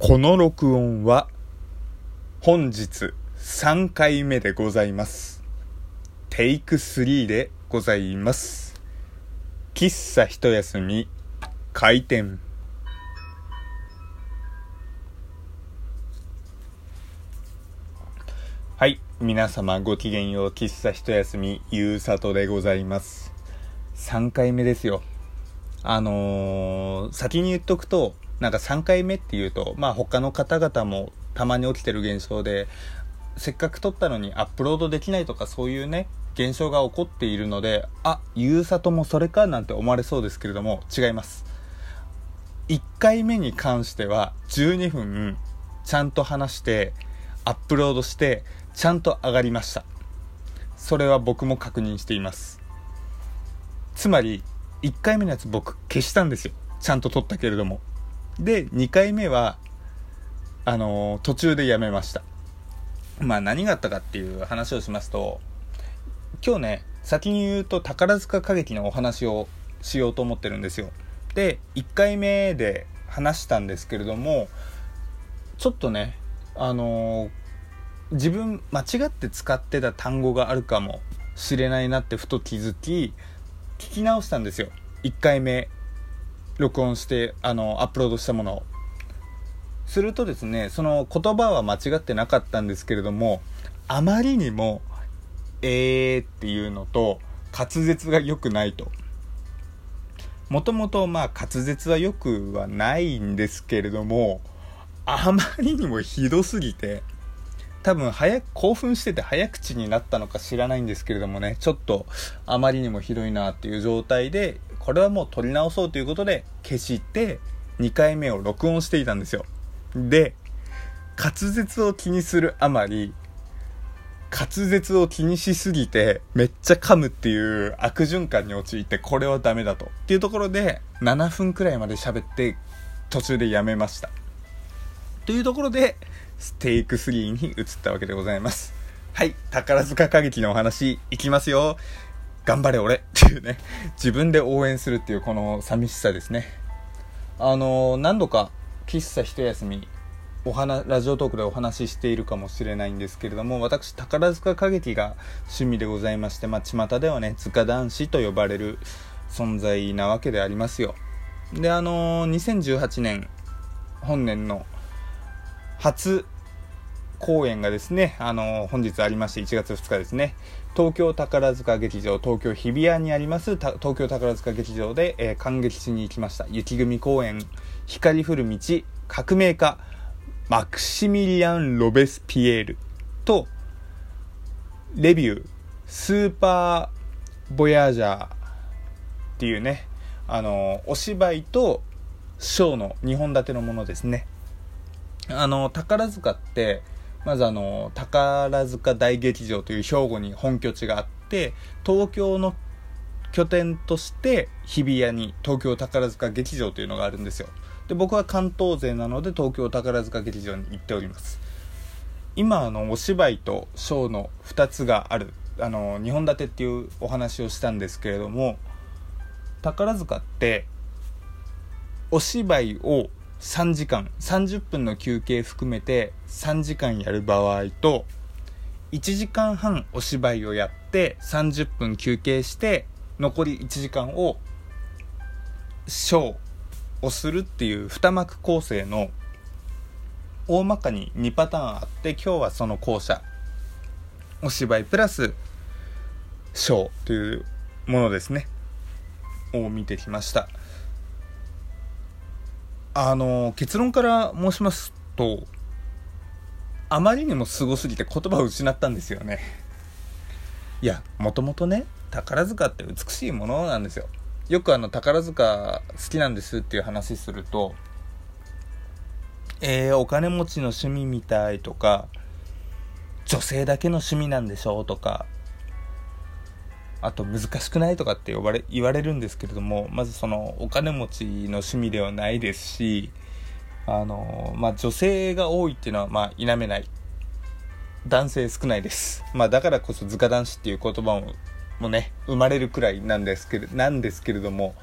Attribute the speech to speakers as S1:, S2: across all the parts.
S1: この録音は本日3回目でございます。テイク3でございます。喫茶一休み開店。はい、皆様ごきげんよう、喫茶一休みゆうさとでございます。3回目ですよ。あのー先に言っとくと、なんか3回目っていうと、まあ他の方々もたまに起きてる現象で、せっかく撮ったのにアップロードできないとかそういうね、現象が起こっているので、あ、ゆうさともそれかなんて思われそうですけれども、違います。1回目に関しては12分ちゃんと話して、アップロードして、ちゃんと上がりました。それは僕も確認しています。つまり、1回目のやつ僕消したんですよ。ちゃんと撮ったけれども。で、2回目は、あのー途中でやめました。まあ何があったかっていう話をしますと、今日ね、先に言うと宝塚歌劇のお話をしようと思ってるんですよ。で、1回目で話したんですけれども、ちょっとね、あのー自分間違って使ってた単語があるかもしれないなってふと気づき、聞き直したんですよ1回目録音してあのアップロードしたものを。するとですねその言葉は間違ってなかったんですけれどもあまりにも「えー」っていうのと滑舌が良くないと。もともとまあ滑舌は良くはないんですけれどもあまりにもひどすぎて多分早く興奮してて早口になったのか知らないんですけれどもねちょっとあまりにもひどいなっていう状態でこれはもう撮り直そうということで消して2回目を録音していたんですよ。で滑舌を気にするあまり滑舌を気にしすぎてめっちゃ噛むっていう悪循環に陥ってこれはダメだと。っていうところで7分くらいまで喋って途中でやめました。というところでステイク3に移ったわけでございます。はい宝塚歌劇のお話いきますよ。頑張れ俺。っていうね。自分で応援するっていうこの寂しさですね。あの何度か喫茶一休みお話ラジオトークでお話ししているかもしれないんですけれども私宝塚歌劇が趣味でございましてまあ巷ではね塚男子と呼ばれる存在なわけでありますよ。であの2018年本年の初公演がですね、あの本日ありまして1月2日ですね、東京宝塚劇場、東京日比谷にあります東京宝塚劇場で、えー感激しに行きました。雪組公演、光降る道、革命家、マクシミリアン・ロベスピエールと、レビュー、スーパーボヤージャーっていうね、あのお芝居とショーの2本立てのものですね。あの宝塚ってまずあの宝塚大劇場という兵庫に本拠地があって東京の拠点として日比谷に東京宝塚劇場というのがあるんですよ。で僕は関東勢なので東京宝塚劇場に行っております。今あのお芝居とショーの2つがある。あの2本立てっていうお話をしたんですけれども宝塚ってお芝居を3時間。30分の休憩含めて3時間やる場合と1時間半お芝居をやって30分休憩して残り1時間をショーをするっていう2幕構成の大まかに2パターンあって今日はその後者お芝居プラスショーというものですね。を見てきました。あの結論から申しますとあまりにもすごすぎて言葉を失ったんですよね。いやもともとね宝塚って美しいものなんですよ。よくあの宝塚好きなんですっていう話するとえー、お金持ちの趣味みたいとか女性だけの趣味なんでしょうとかあと難しくないとかって呼ばれ言われるんですけれどもまずそのお金持ちの趣味ではないですしあの、まあ、女性が多いっていうのはまあ否めない。男性少ないです、まあ、だからこそ図鑑男子っていう言葉ももね生まれるくらいなんですけれなんですけれども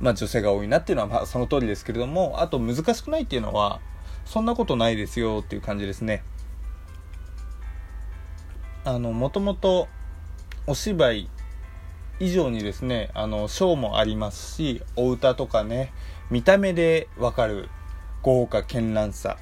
S1: まあ、女性が多いなっていうのはまあその通りですけれどもあと難しくないっていうのはそんなことないですよっていう感じですね。あのもともとお芝居以上にですねあのショーもありますしお歌とかね見た目でわかる豪華絢爛さ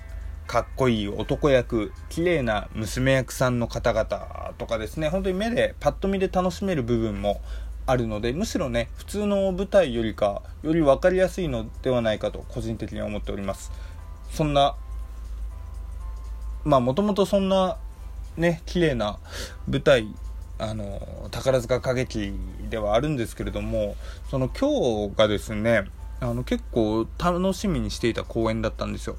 S1: かっこいい男役綺麗な娘役さんの方々とかですね本当に目でパッと見で楽しめる部分もあるのでむしろね普通の舞台よりかより分かりやすいのではないかと個人的に思っております。そんなまあもともとそんなね綺麗な舞台あの宝塚歌劇ではあるんですけれどもその今日がですねあの結構楽しみにしていた公演だったんですよ。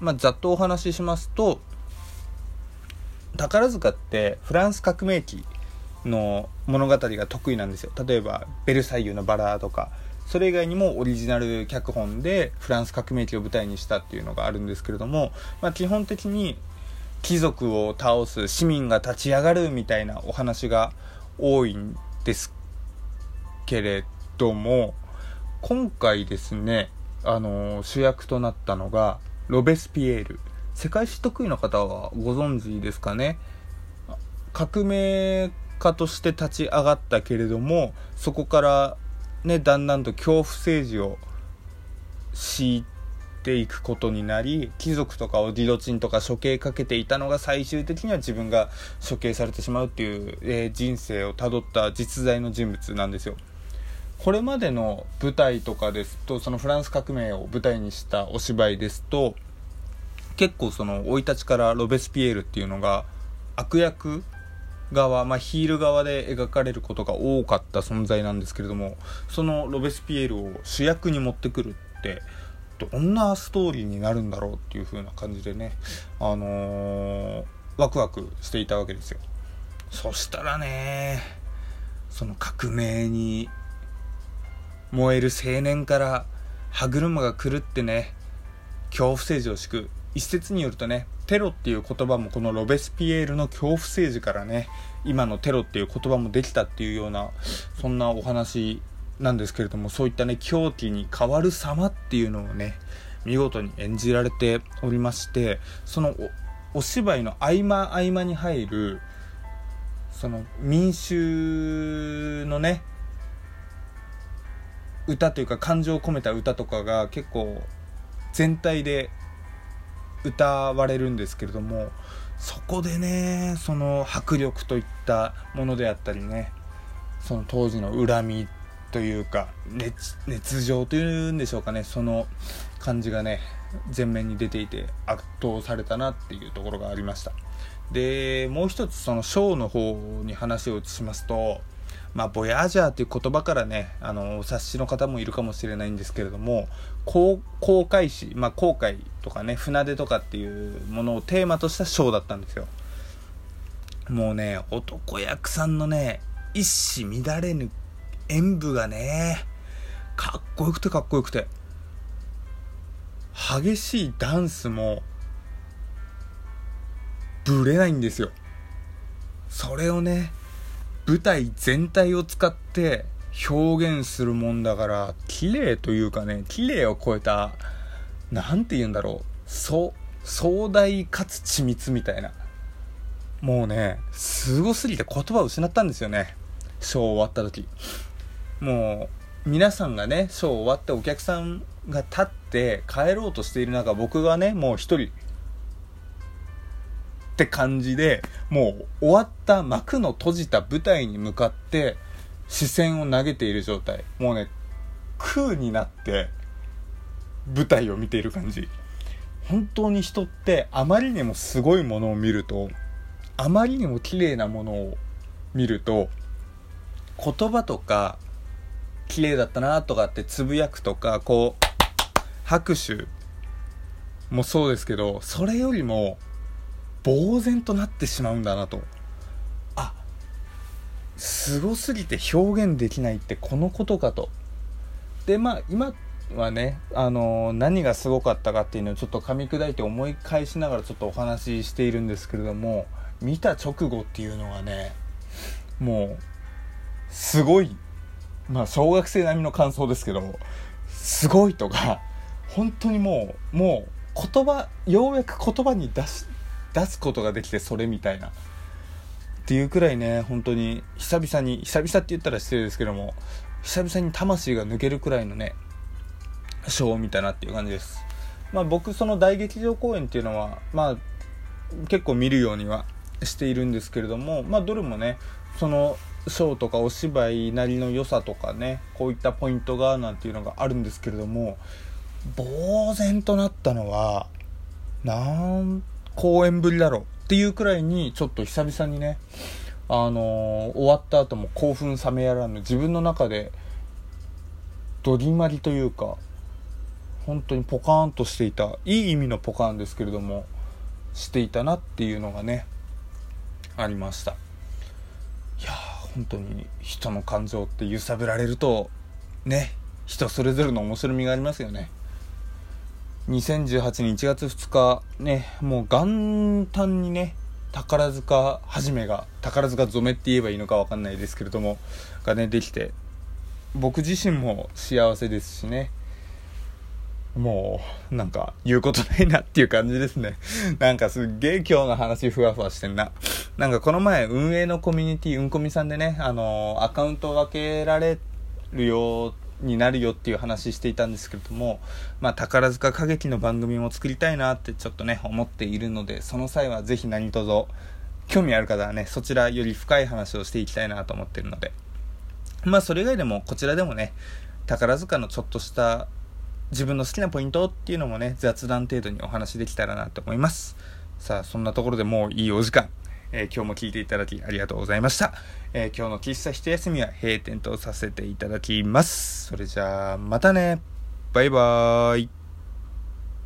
S1: まあ、ざっとお話ししますと宝塚ってフランス革命期の物語が得意なんですよ。例えば「ベルサイユのバラ」とかそれ以外にもオリジナル脚本でフランス革命期を舞台にしたっていうのがあるんですけれども、まあ、基本的に貴族を倒す市民が立ち上がるみたいなお話が多いんですけれども今回ですねあの主役となったのがロベスピエール。世界史得意の方はご存知ですかね？革命家として立ち上がったけれどもそこからねだんだんと恐怖政治を敷いていくことになり貴族とかをギロチンとか処刑かけていたのが最終的には自分が処刑されてしまうっていう、えー、人生をたどった実在の人物なんですよ。これまでの舞台とかですとそのフランス革命を舞台にしたお芝居ですと結構その生い立ちからロベスピエールっていうのが悪役側、まあ、ヒール側で描かれることが多かった存在なんですけれどもそのロベスピエールを主役に持ってくるってどんなストーリーになるんだろうっていう風な感じでねあのー、ワクワクしていたわけですよ。そしたらねその革命に燃える青年から歯車が狂ってね恐怖政治を敷く。一説によるとねテロっていう言葉もこのロベスピエールの恐怖政治からね今のテロっていう言葉もできたっていうようなそんなお話なんですけれどもそういったね狂気に変わる様っていうのをね見事に演じられておりましてそのお芝居の合間合間に入るその民衆のね歌というか感情を込めた歌とかが結構全体で歌われるんですけれどもそこでねその迫力といったものであったりねその当時の恨みというか熱熱情というんでしょうかねその感じがね前面に出ていて圧倒されたなっていうところがありましたでもう一つそのショーの方に話を移しますとまあ、ボヤージャーという言葉からね、あの、お察しの方もいるかもしれないんですけれども、航海士、まあ、航海とかね、船出とかっていうものをテーマとしたショーだったんですよ。もうね、男役さんのね、一糸乱れぬ演舞がね、かっこよくてかっこよくて。激しいダンスも、ぶれないんですよ。それをね、舞台全体を使って表現するもんだから綺麗というかね綺麗を超えた何て言うんだろう壮大かつ緻密みたいなもうねすごすぎて言葉を失ったんですよねショー終わった時もう皆さんがねショー終わってお客さんが立って帰ろうとしている中僕がねもう一人って感じでもう終わった幕の閉じた舞台に向かって視線を投げている状態。もうね空になって舞台を見ている感じ。本当に人ってあまりにもすごいものを見るとあまりにも綺麗なものを見ると言葉とか綺麗だったなとかってつぶやくとかこう拍手もそうですけどそれよりも呆然となってしまうんだなと。あすごすぎて表現できないってこのことかと。でまあ今はね、あのー、何がすごかったかっていうのをちょっと噛み砕いて思い返しながらちょっとお話ししているんですけれども見た直後っていうのはねもうすごいまあ小学生並みの感想ですけどすごいとか本当にもうもう言葉ようやく言葉に出し出すことができてそれみたいな。っていうくらいね本当に久々に久々って言ったら失礼ですけども久々に魂が抜けるくらいのねショーを見たなっていう感じです。まあ僕その大劇場公演っていうのはまあ結構見るようにはしているんですけれどもまあどれもねそのショーとかお芝居なりの良さとかねこういったポイントがなんていうのがあるんですけれども呆然となったのは何公演ぶりだろうっていうくらいにちょっと久々にねあのー、終わった後も興奮冷めやらぬ自分の中でどぎまりというか本当にポカーンとしていたいい意味のポカーンですけれどもしていたなっていうのがねありました。いや本当に人の感情って揺さぶられるとね人それぞれの面白みがありますよね2018年1月2日ねもう元旦にね宝塚はじめが宝塚染めって言えばいいのか分かんないですけれどもがねできて僕自身も幸せですしねもう、なんか、言うことないなっていう感じですね。なんかすっげえ今日の話ふわふわしてんな。なんかこの前、運営のコミュニティ、うんこみさんでね、あのアカウントを分けられるようになるよっていう話していたんですけれども、まあ、宝塚歌劇の番組も作りたいなってちょっとね、思っているので、その際はぜひ何卒、興味ある方はね、そちらより深い話をしていきたいなと思ってるので、まあ、それ以外でも、こちらでもね、宝塚のちょっとした自分の好きなポイントっていうのもね、雑談程度にお話できたらなと思います。さあ、そんなところでもういいお時間。えー、今日も聞いていただきありがとうございました。えー、今日の喫茶一休みは閉店とさせていただきます。それじゃあ、またね。バイバーイ。